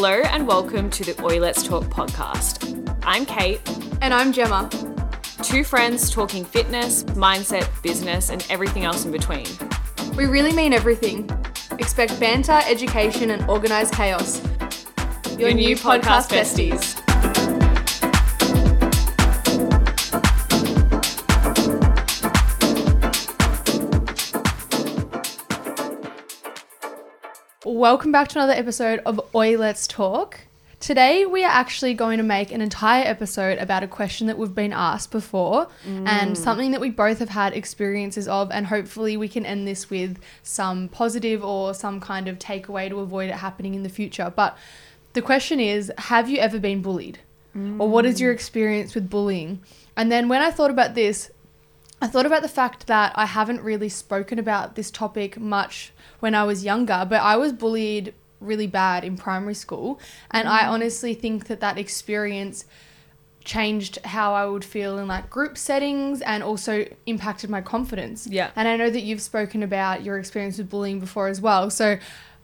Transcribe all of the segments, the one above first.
Hello and welcome to the Oi Let's Talk podcast. I'm Kate, And I'm Gemma. two friends talking fitness, mindset, business, and everything else in between. We really mean everything. Expect banter, education, and organised chaos. Your new podcast besties. Welcome back to another episode of Oi Let's Talk. Today we are actually going to make an entire episode about a question that we've been asked before and mm. something that we both have had experiences of and hopefully we can end this with some positive or some kind of takeaway to avoid it happening in the future. But the question is, have you ever been bullied? Or what is your mm. experience with bullying? And then when I thought about this, I thought about the fact that I haven't really spoken about this topic much when I was younger, but I was bullied really bad in primary school. And I mm. honestly think that that experience changed how I would feel in like group settings and also impacted my confidence. Yeah. And I know that you've spoken about your experience with bullying before as well. So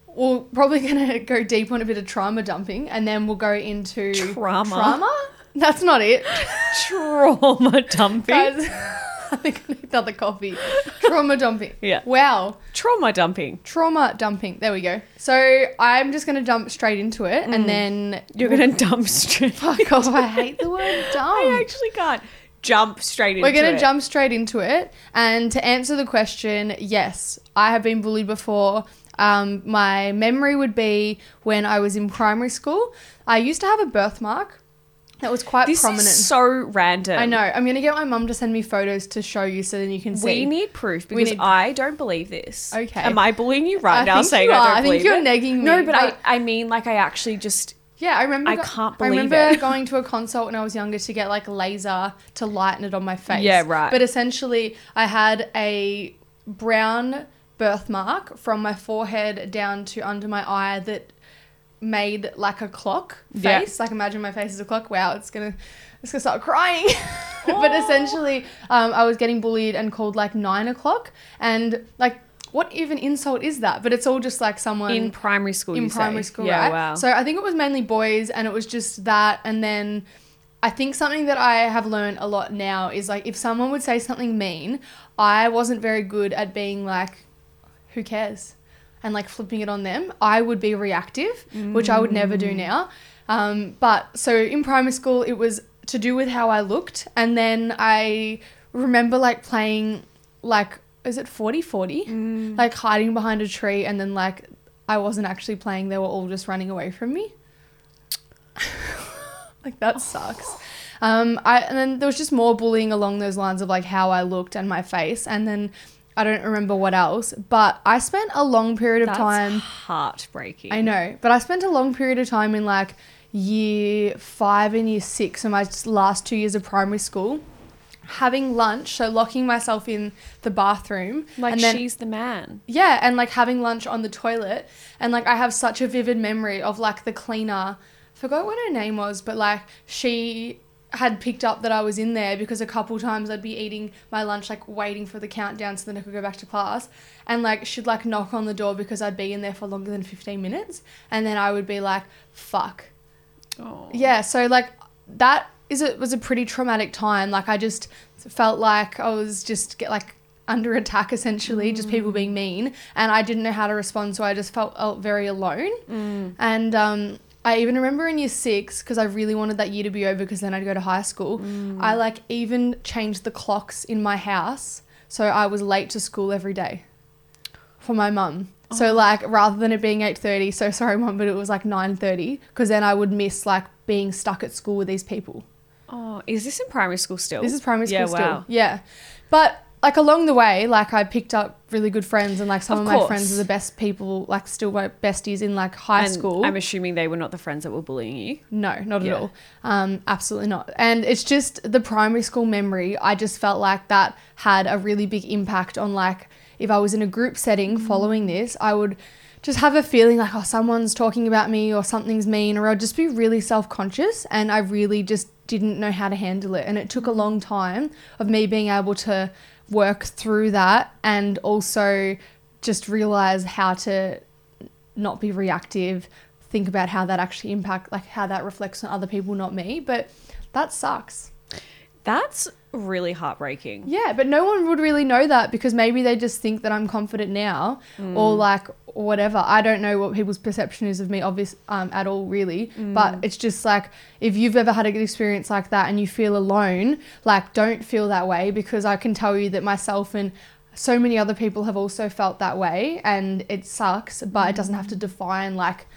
we're probably going to go deep on a bit of trauma dumping and then we'll go into Trauma? Trauma? That's not it. Trauma dumping. Guys, I think I need another coffee. Trauma dumping. Yeah. Wow. Trauma dumping. Trauma dumping. There we go. So I'm just going to jump straight into it and then. You're going to dump straight. Fuck off. I hate the word dump. I actually can't jump straight into We're going it. to jump straight into it. And to answer the question, yes, I have been bullied before. Um, my memory would be when I was in primary school. I used to have a birthmark that was quite This prominent. is so random. I know. I'm going to get my mum to send me photos to show you so then you can see. We need proof because need- I don't believe this. Okay. Am I bullying you right I now think saying you I are. don't I think believe you're it? negging No, me, but, but- I, I mean, like, I actually just. Yeah, I remember. I go- can't believe I remember it. going to a consult when I was younger to get like a laser to lighten it on my face. Yeah, right. But essentially, I had a brown birthmark from my forehead down to under my eye that made like a clock Yeah. face. Like imagine my face is a clock. Wow, it's gonna, it's gonna start crying. but essentially, um, I was getting bullied and called like nine o'clock, and like. What even insult is that? But it's all just like someone In primary school, in you primary say. school, Yeah, right? wow. So I think it was mainly boys, and it was just that. And then I think something that I have learned a lot now is like if someone would say something mean, I wasn't very good at being like, who cares? And like flipping it on them. I would be reactive, which I would never Mm. do now. Um, but so in primary school, it was to do with how I looked. And then I remember like playing like, is it 40 40? Mm. Like hiding behind a tree and then like I wasn't actually playing, they were all just running away from me. like that sucks. Um, I and then there was just more bullying along those lines of like how I looked and my face, and then I don't remember what else. But I spent a long period of That's time. heartbreaking. I know, but I spent a long period of time in like year five and year six, so my last two years of primary school, having lunch, so locking myself in the bathroom, Like, and then she's the man. yeah, and like having lunch on the toilet, and like I have such a vivid memory of like the cleaner. Forgot what her name was, but like she had picked up that I was in there because a couple times I'd be eating my lunch like waiting for the countdown so then I could go back to class. And like she'd like knock on the door because I'd be in there for longer than 15 minutes. And then I would be like fuck. Oh. yeah so like that is it was a pretty traumatic time. Like i just felt like i was just get like under attack essentially just people being mean. And i didn't know how to respond so i just felt uh, very alone. And um I even remember in year six because I really wanted that year to be over because then I'd go to high school. Mm. I like even changed the clocks in my house so I was late to school every day for my mum. So oh. like rather than it being 8:30, so sorry mum, but it was like 9:30 because then I would miss like being stuck at school with these people. Oh, is this in primary school still? This is primary school Yeah, still. wow. Yeah. But like along the way, like I picked up really good friends and like some Of of, my course. friends are the best people, like still my besties in like high And school. I'm assuming they were not the friends that were bullying you. No, not Yeah. at all. Um, absolutely not. And it's just the primary school memory. I just felt like that had a really big impact on like if I was in a group setting following this, I would just have a feeling like oh someone's talking about me or something's mean or I'd just be really self-conscious and I really just didn't know how to handle it and it took a long time of me being able to work through that and also just realize how to not be reactive think about how that actually impact like how that reflects on other people not me but that sucks That's really heartbreaking. yeah but no one would really know that because maybe they just think that i'm confident now Mm. or like whatever i don't know what people's perception is of me obvious um, at all really Mm. but it's just like if you've ever had an experience like that and you feel alone like don't feel that way because i can tell you that myself and so many other people have also felt that way and it sucks but it doesn't have Mm. to define like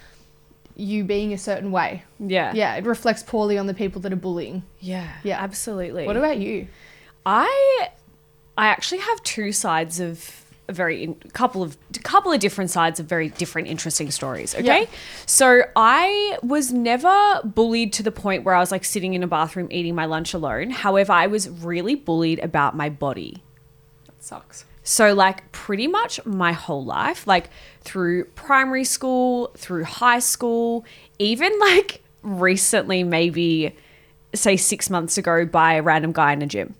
you being a certain way Yeah. yeah it reflects poorly on the people that are bullying Yeah. Yeah. Absolutely. what about you I I actually have two sides of a very in, couple of couple of different sides of very different interesting stories. Okay, Yeah. so I was never bullied to the point where I was like sitting in a bathroom eating my lunch alone. However, I was really bullied about my body. that sucks So, like, pretty much my whole life, like through primary school, through high school, even like recently, maybe say six months ago, by a random guy in a gym.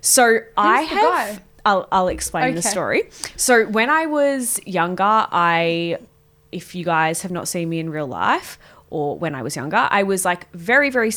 So, I have. I'll, I'll explain the story. So, when I was younger, I, if you guys have not seen me in real life, or when I was younger, I was like very, very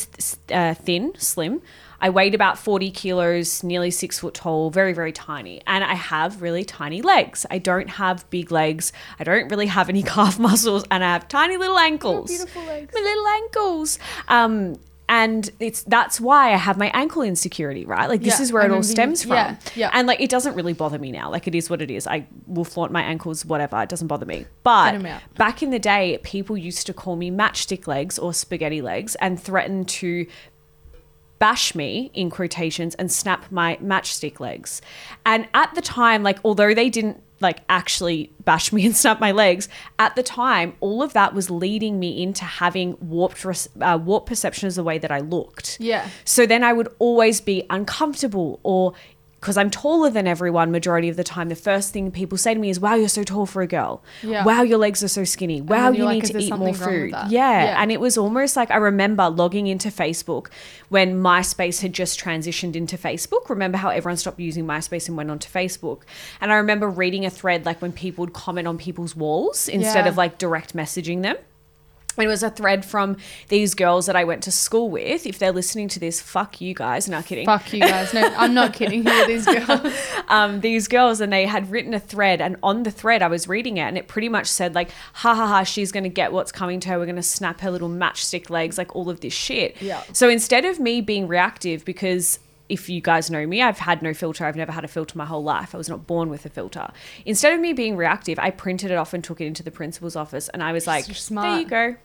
uh, thin, slim. I weighed about 40 kilos, nearly six foot tall, very, very tiny. And I have really tiny legs. I don't have big legs. I don't really have any calf muscles, and I have tiny little ankles. beautiful legs. My little ankles. Um, and it's that's why I have my ankle insecurity, right? Like this Yeah, is where I it all stems from. yeah, yeah. And like it doesn't really bother me now. Like it is what it is. I will flaunt my ankles, whatever. It doesn't bother me. But back in the day, people used to call me matchstick legs or spaghetti legs and threaten to bash me in quotations and snap my matchstick legs. And at the time, like although they didn't like actually bash me and snap my legs, at the time all of that was leading me into having warped res- uh, warped perception of the way that I looked. Yeah. So then I would always be uncomfortable or because I'm taller than everyone majority of the time, the first thing people say to me is, Wow, you're so tall for a girl. Yeah. Wow, your legs are so skinny. Wow, you like, need to eat more something wrong with food. Yeah. Yeah. And it was almost like I remember logging into Facebook when MySpace had just transitioned into Facebook. Remember how everyone stopped using MySpace and went onto Facebook? And I remember reading a thread like when people would comment on people's walls instead Yeah. of like direct messaging them. It was a thread from these girls that I went to school with. If they're listening to this, fuck you guys. Not kidding Fuck you guys. No, I'm not kidding. Who are these girls? um, these girls and they had written a thread and on the thread I was reading it and it pretty much said like ha ha ha she's going to get what's coming to her we're going to snap her little matchstick legs like all of this shit Yeah. so instead of me being reactive because if you guys know me, I've had no filter. I've never had a filter my whole life. I was not born with a filter. Instead of me being reactive, I printed it off and took it into the principal's office. And I was like, there you go.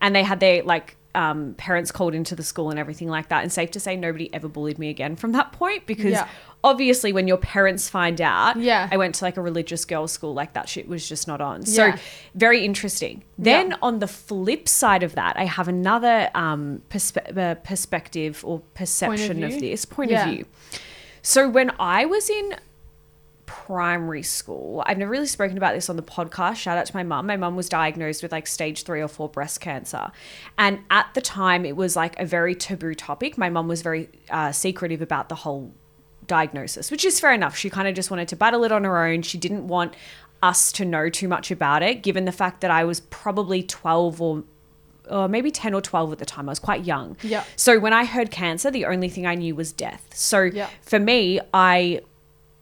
And they had their like um, parents called into the school and everything like that. And safe to say, nobody ever bullied me again from that point because Yeah. obviously when your parents find out, Yeah. I went to like a religious girls' school, like that shit was just not on. So Yeah. very interesting. Then on the flip side of that, I have another um, perspe- uh, perspective or perception of, view? this point of view. So when I was in primary school, I've never really spoken about this on the podcast. Shout out to my mum. My mum was diagnosed with like stage three or four breast cancer. And at the time, it was like a very taboo topic. My mum was very uh, secretive about the whole diagnosis, which is fair enough. She kind of just wanted to battle it on her own. She didn't want us to know too much about it, given the fact that I was probably 12 or or maybe 10 or 12 at the time. I was quite young. Yeah. So when I heard cancer, the only thing I knew was death. So Yeah. for me, I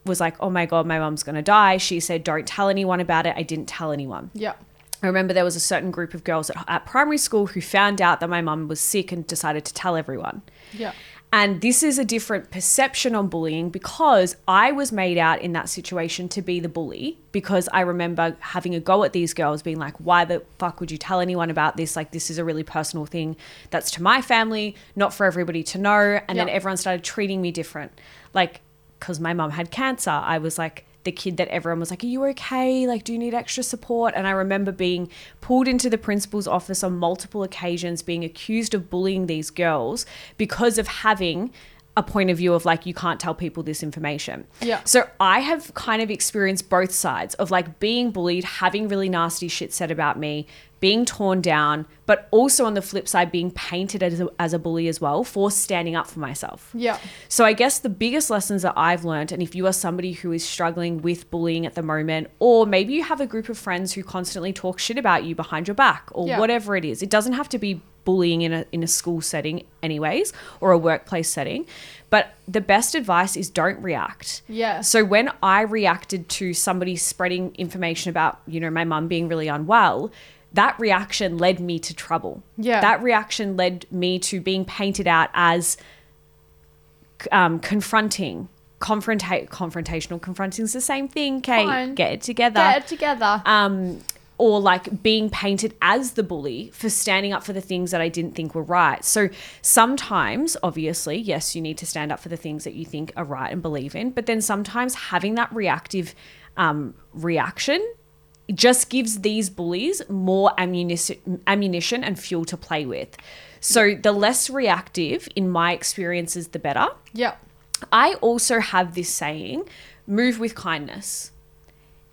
was like, oh my God, my mom's going to die. She said, don't tell anyone about it. I didn't tell anyone. Yeah. I remember there was a certain group of girls at, at primary school who found out that my mum was sick and decided to tell everyone. Yeah. And this is a different perception on bullying because I was made out in that situation to be the bully because I remember having a go at these girls being like, why the fuck would you tell anyone about this? Like, this is a really personal thing that's to my family, not for everybody to know. And then everyone started treating me different. Like, because my mum had cancer, I was like, the kid that everyone was like, Are you okay? Like, do you need extra support? And I remember being pulled into the principal's office on multiple occasions, being accused of bullying these girls because of having a point of view of like, you can't tell people this information. Yeah. So I have kind of experienced both sides of like being bullied, having really nasty shit said about me, being torn down, but also on the flip side, being painted as a, as a bully as well for standing up for myself. Yeah. So I guess the biggest lessons that I've learned, and if you are somebody who is struggling with bullying at the moment, or maybe you have a group of friends who constantly talk shit about you behind your back, or Yeah. whatever it is, it doesn't have to be bullying in a in a school setting, anyways, or a workplace setting. But the best advice is don't react. Yeah. So when I reacted to somebody spreading information about, you know, my mum being really unwell, that reaction led me to trouble. Yeah. That reaction led me to being painted out as um, confronting, confronta- confrontational. Confronting is the same thing. Kate, Fine. get it together. Get it together. um, or like being painted as the bully for standing up for the things that I didn't think were right. So sometimes, obviously, yes, you need to stand up for the things that you think are right and believe in, but then sometimes having that reactive um, reaction just gives these bullies more ammunition, ammunition and fuel to play with. So the less reactive, in my experiences, the better. yeah. I also have this saying move with kindness.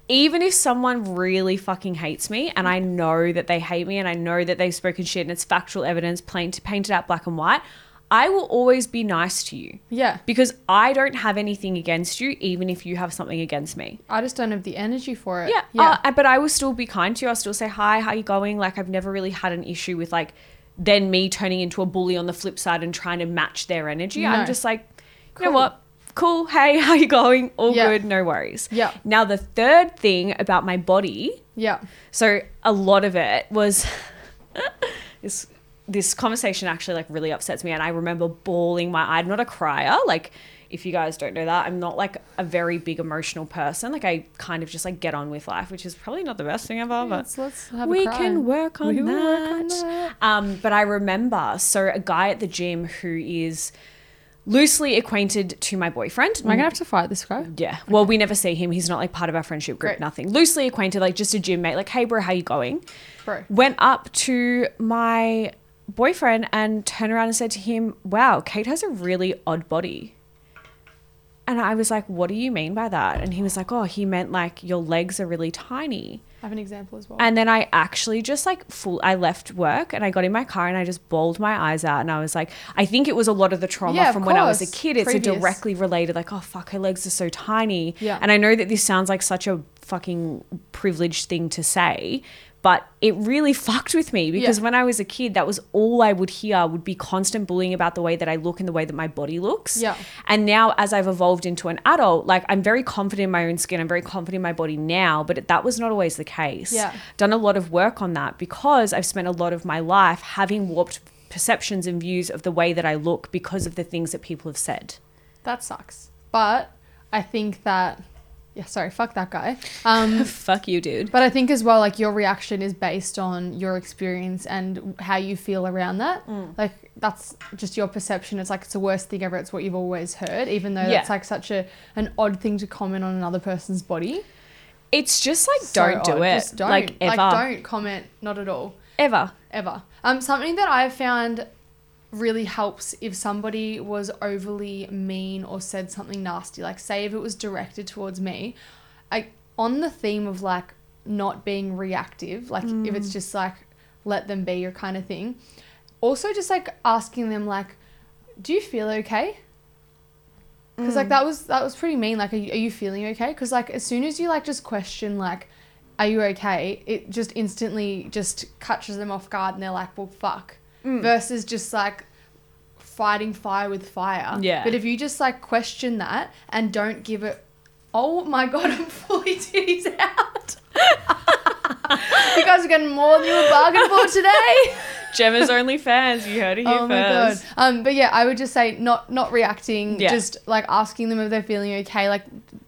Even if someone really fucking hates me and I know that they hate me and I know that they've spoken shit and it's factual evidence plain to painted out black and white, I will always be nice to you Yeah. because I don't have anything against you, even if you have something against me. I just don't have the energy for it. Yeah, Yeah. uh, but I will still be kind to you. I'll still say hi, how you going? Like I've never really had an issue with like then me turning into a bully on the flip side and trying to match their energy. No. I'm just like, you know what? Cool. Hey, how you going? All Yeah. good. No worries. Yeah. Now the third thing about my body. yeah. So a lot of it was this. This conversation actually like really upsets me, and I remember bawling my eye. I'm not a crier, like if you guys don't know that, I'm not like a very big emotional person. Like I kind of just like get on with life, which is probably not the best thing ever. But Let's, let's have a we cry. can work on We that. work on that. Um, but I remember, so a guy at the gym who is loosely acquainted to my boyfriend. Am I gonna have to fight this guy? Yeah. Well, we never see him. He's not like part of our friendship group. Great. Nothing. Loosely acquainted, like just a gym mate. Like, hey, bro, how you going? Bro. Went up to my boyfriend and turned around and said to him, "Wow, Kate has a really odd body." And I was like, "What do you mean by that?" And he was like, "Oh, he meant like your legs are really tiny." I have an example as well. And then I actually just like full I left work and I got in my car and I just bawled my eyes out and I was like I think it was a lot of the trauma Yeah, from when I was a kid. It's a directly related like, oh fuck, her legs are so tiny. Yeah. And I know that this sounds like such a fucking privileged thing to say, but it really fucked with me because Yeah. when I was a kid, that was all I would hear would be constant bullying about the way that I look and the way that my body looks. Yeah. And now, as I've evolved into an adult, like I'm very confident in my own skin. I'm very confident in my body now, but that was not always the case. Yeah. Done a lot of work on that because I've spent a lot of my life having warped perceptions and views of the way that I look because of the things that people have said. that sucks. But I think that yeah, sorry, fuck that guy. Um Fuck you, dude. But I think as well, like your reaction is based on your experience and how you feel around that. Mm. Like that's just your perception. It's like it's the worst thing ever. It's what you've always heard, even though Yeah. that's like such a an odd thing to comment on another person's body. It's just like So don't do it. Just don't. Like ever. don't comment. Not at all. ever. Ever. Um, something that I've found really helps if somebody was overly mean or said something nasty. Like, say if it was directed towards me, I on the theme of like not being reactive. Like, if it's mm. just like let them be your kind of thing. Also, just like asking them like, "Do you feel okay?" Because like mm. that was that was pretty mean. Like, are you, are you feeling okay? Because like as soon as you like just question like, "Are you okay?" It just instantly just catches them off guard, and they're like, "Well, fuck." Versus just like fighting fire with fire. Yeah. But if you just like question that and don't give it, oh my god, I'm fully titties out. you guys are getting more than you were bargained for today. Gemma's OnlyFans. You heard it here oh my god. first. Um, but yeah, I would just say not not reacting, Yeah. just like asking them if they're feeling okay. Like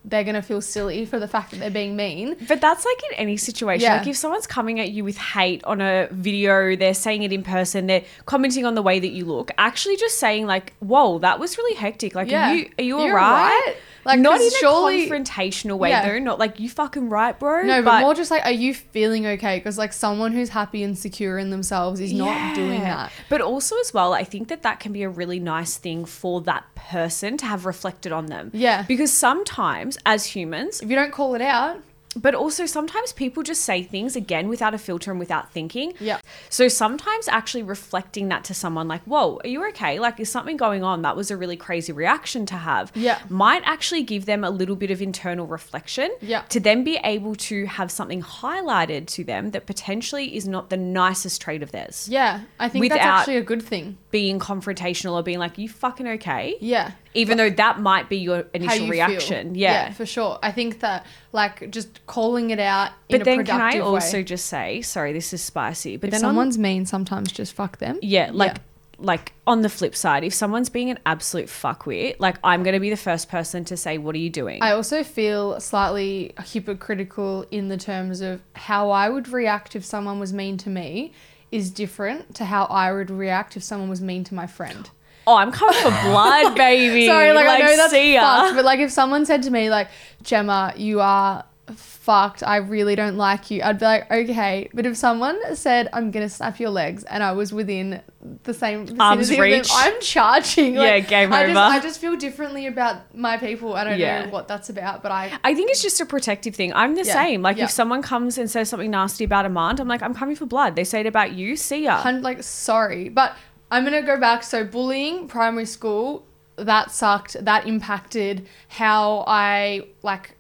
they're gonna feel silly for the fact that they're being mean. But that's like in any situation. Yeah. Like if someone's coming at you with hate on a video, they're saying it in person, they're commenting on the way that you look, actually just saying like, "Whoa, that was really hectic." Like, Yeah. are you are you You're alright? right. Like, not in surely- a confrontational way Yeah. though. Not like you fucking right, bro. No, but, more just like, are you feeling okay? Because like someone who's happy and secure in themselves is not doing that. But also as well, I think that that can be a really nice thing for that person to have reflected on them. Yeah. Because sometimes as humans, If you don't call it out, but also sometimes people just say things again without a filter and without thinking. Yeah. So sometimes actually reflecting that to someone like, whoa, are you okay? Like, is something going on? That was a really crazy reaction to have. Yeah. Might actually give them a little bit of internal reflection. Yeah. To then be able to have something highlighted to them that potentially is not the nicest trait of theirs. Yeah, I think that's actually a good thing. Being confrontational or being like, you fucking okay? Yeah. Even though that might be your initial you reaction. feel. Yeah. for sure. I think that like just calling it out in But a then can I also way. just say, sorry, this is spicy, but If then on- someone's mean, sometimes just fuck them. Yeah, like like on the flip side, if someone's being an absolute fuckwit, like I'm gonna be the first person to say, "What are you doing?" I also feel slightly hypocritical in the terms of how I would react if someone was mean to me is different to how I would react if someone was mean to my friend. Oh, I'm coming for blood, baby. Sorry, like, I know that's see ya. fucked, but like if someone said to me like, Gemma, you are fucked. I really don't like you. I'd be like, okay. But if someone said, I'm gonna snap your legs, and I was within the same Arm's of them, reach. I'm charging. Yeah, game I Just, over. I just feel differently about my people. I don't Yeah. know what that's about, but I I think it's just a protective thing. I'm the Yeah, same. Like yeah. if someone comes and says something nasty about Amand, I'm like, I'm coming for blood. They say it about you. See ya. hun- like sorry, but I'm gonna go back. So bullying, primary school, that sucked. That impacted how I like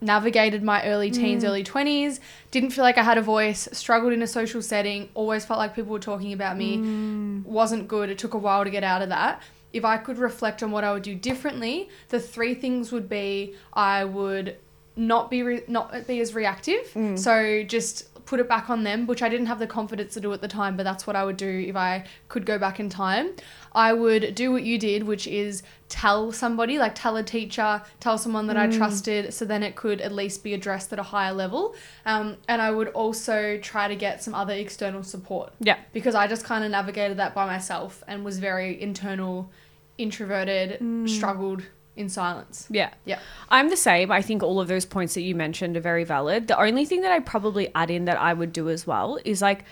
navigated my early teens, mm. early twenties. Didn't feel like I had a voice. Struggled in a social setting. Always felt like people were talking about me. Mm. Wasn't good. It took a while to get out of that. If I could reflect on what I would do differently, the three things would be I would not be re- not be as reactive. Mm. So just put it back on them, which I didn't have the confidence to do at the time, but that's what I would do if I could go back in time. I would do what you did, which is tell somebody, like tell a teacher, tell someone that I trusted, so then it could at least be addressed at a higher level. Um, and I would also try to get some other external support Yeah. because I just kind of navigated that by myself and was very internal, introverted, struggled in silence. Yeah. Yeah. I'm the same. I think all of those points that you mentioned are very valid. The only thing that I probably add in that I would do as well is like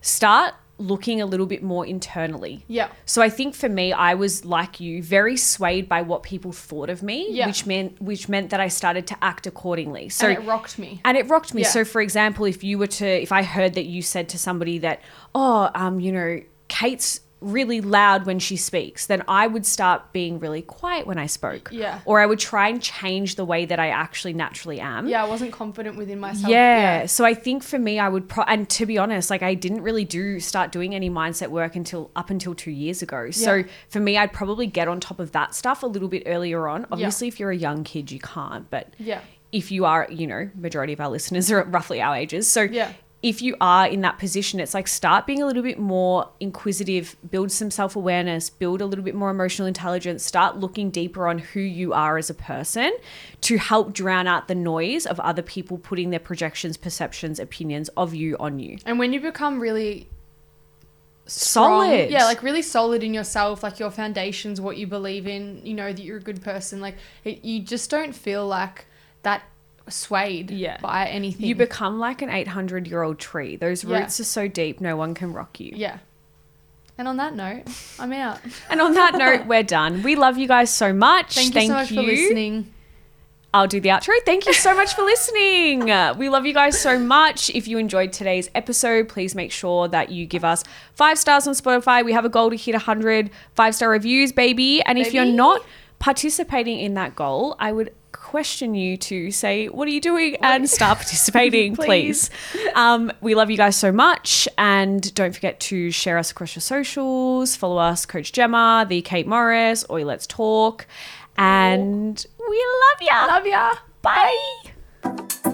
start looking a little bit more internally. Yeah. So I think for me, I was like you, very swayed by what people thought of me, Yeah. which meant which meant that I started to act accordingly. So and it rocked me. and it rocked me. Yeah. So, for example, if you were to, if I heard that you said to somebody that, oh, um, you know, Kate's really loud when she speaks, then I would start being really quiet when I spoke. Yeah. Or I would try and change the way that I actually naturally am. Yeah, I wasn't confident within myself. Yeah. So I think for me, I would, pro- and to be honest, like I didn't really do start doing any mindset work until up until two years ago. So for me, I'd probably get on top of that stuff a little bit earlier on. Obviously, if you're a young kid, you can't, but Yeah. if you are, you know, majority of our listeners are roughly our ages. So Yeah. If you are in that position, it's like start being a little bit more inquisitive, build some self awareness, build a little bit more emotional intelligence, start looking deeper on who you are as a person to help drown out the noise of other people putting their projections, perceptions, opinions of you on you. And when you become really strong- Solid. yeah, like really solid in yourself, like your foundations, what you believe in, you know that you're a good person. Like it, you just don't feel like that swayed Yeah. by anything. You become like an 800 year old tree. Those Yeah. roots are so deep, no one can rock you. yeah. And on that note, I'm out. And on that note, we're done. We love you guys so much. Thank, you so much for listening. I'll do the outro. Thank you so much for listening. Uh, we love you guys so much. If you enjoyed today's episode, please make sure that you give us five stars on Spotify. We have a goal to hit 100 five star reviews, baby. And if you're not participating in that goal, I would question you to say, What are you doing? and start participating, please. Um, we love you guys so much. And don't forget to share us across your socials. Follow us, Coach Gemma, the Kate Morris, Oi Let's Talk. And we love ya. Love ya. Bye.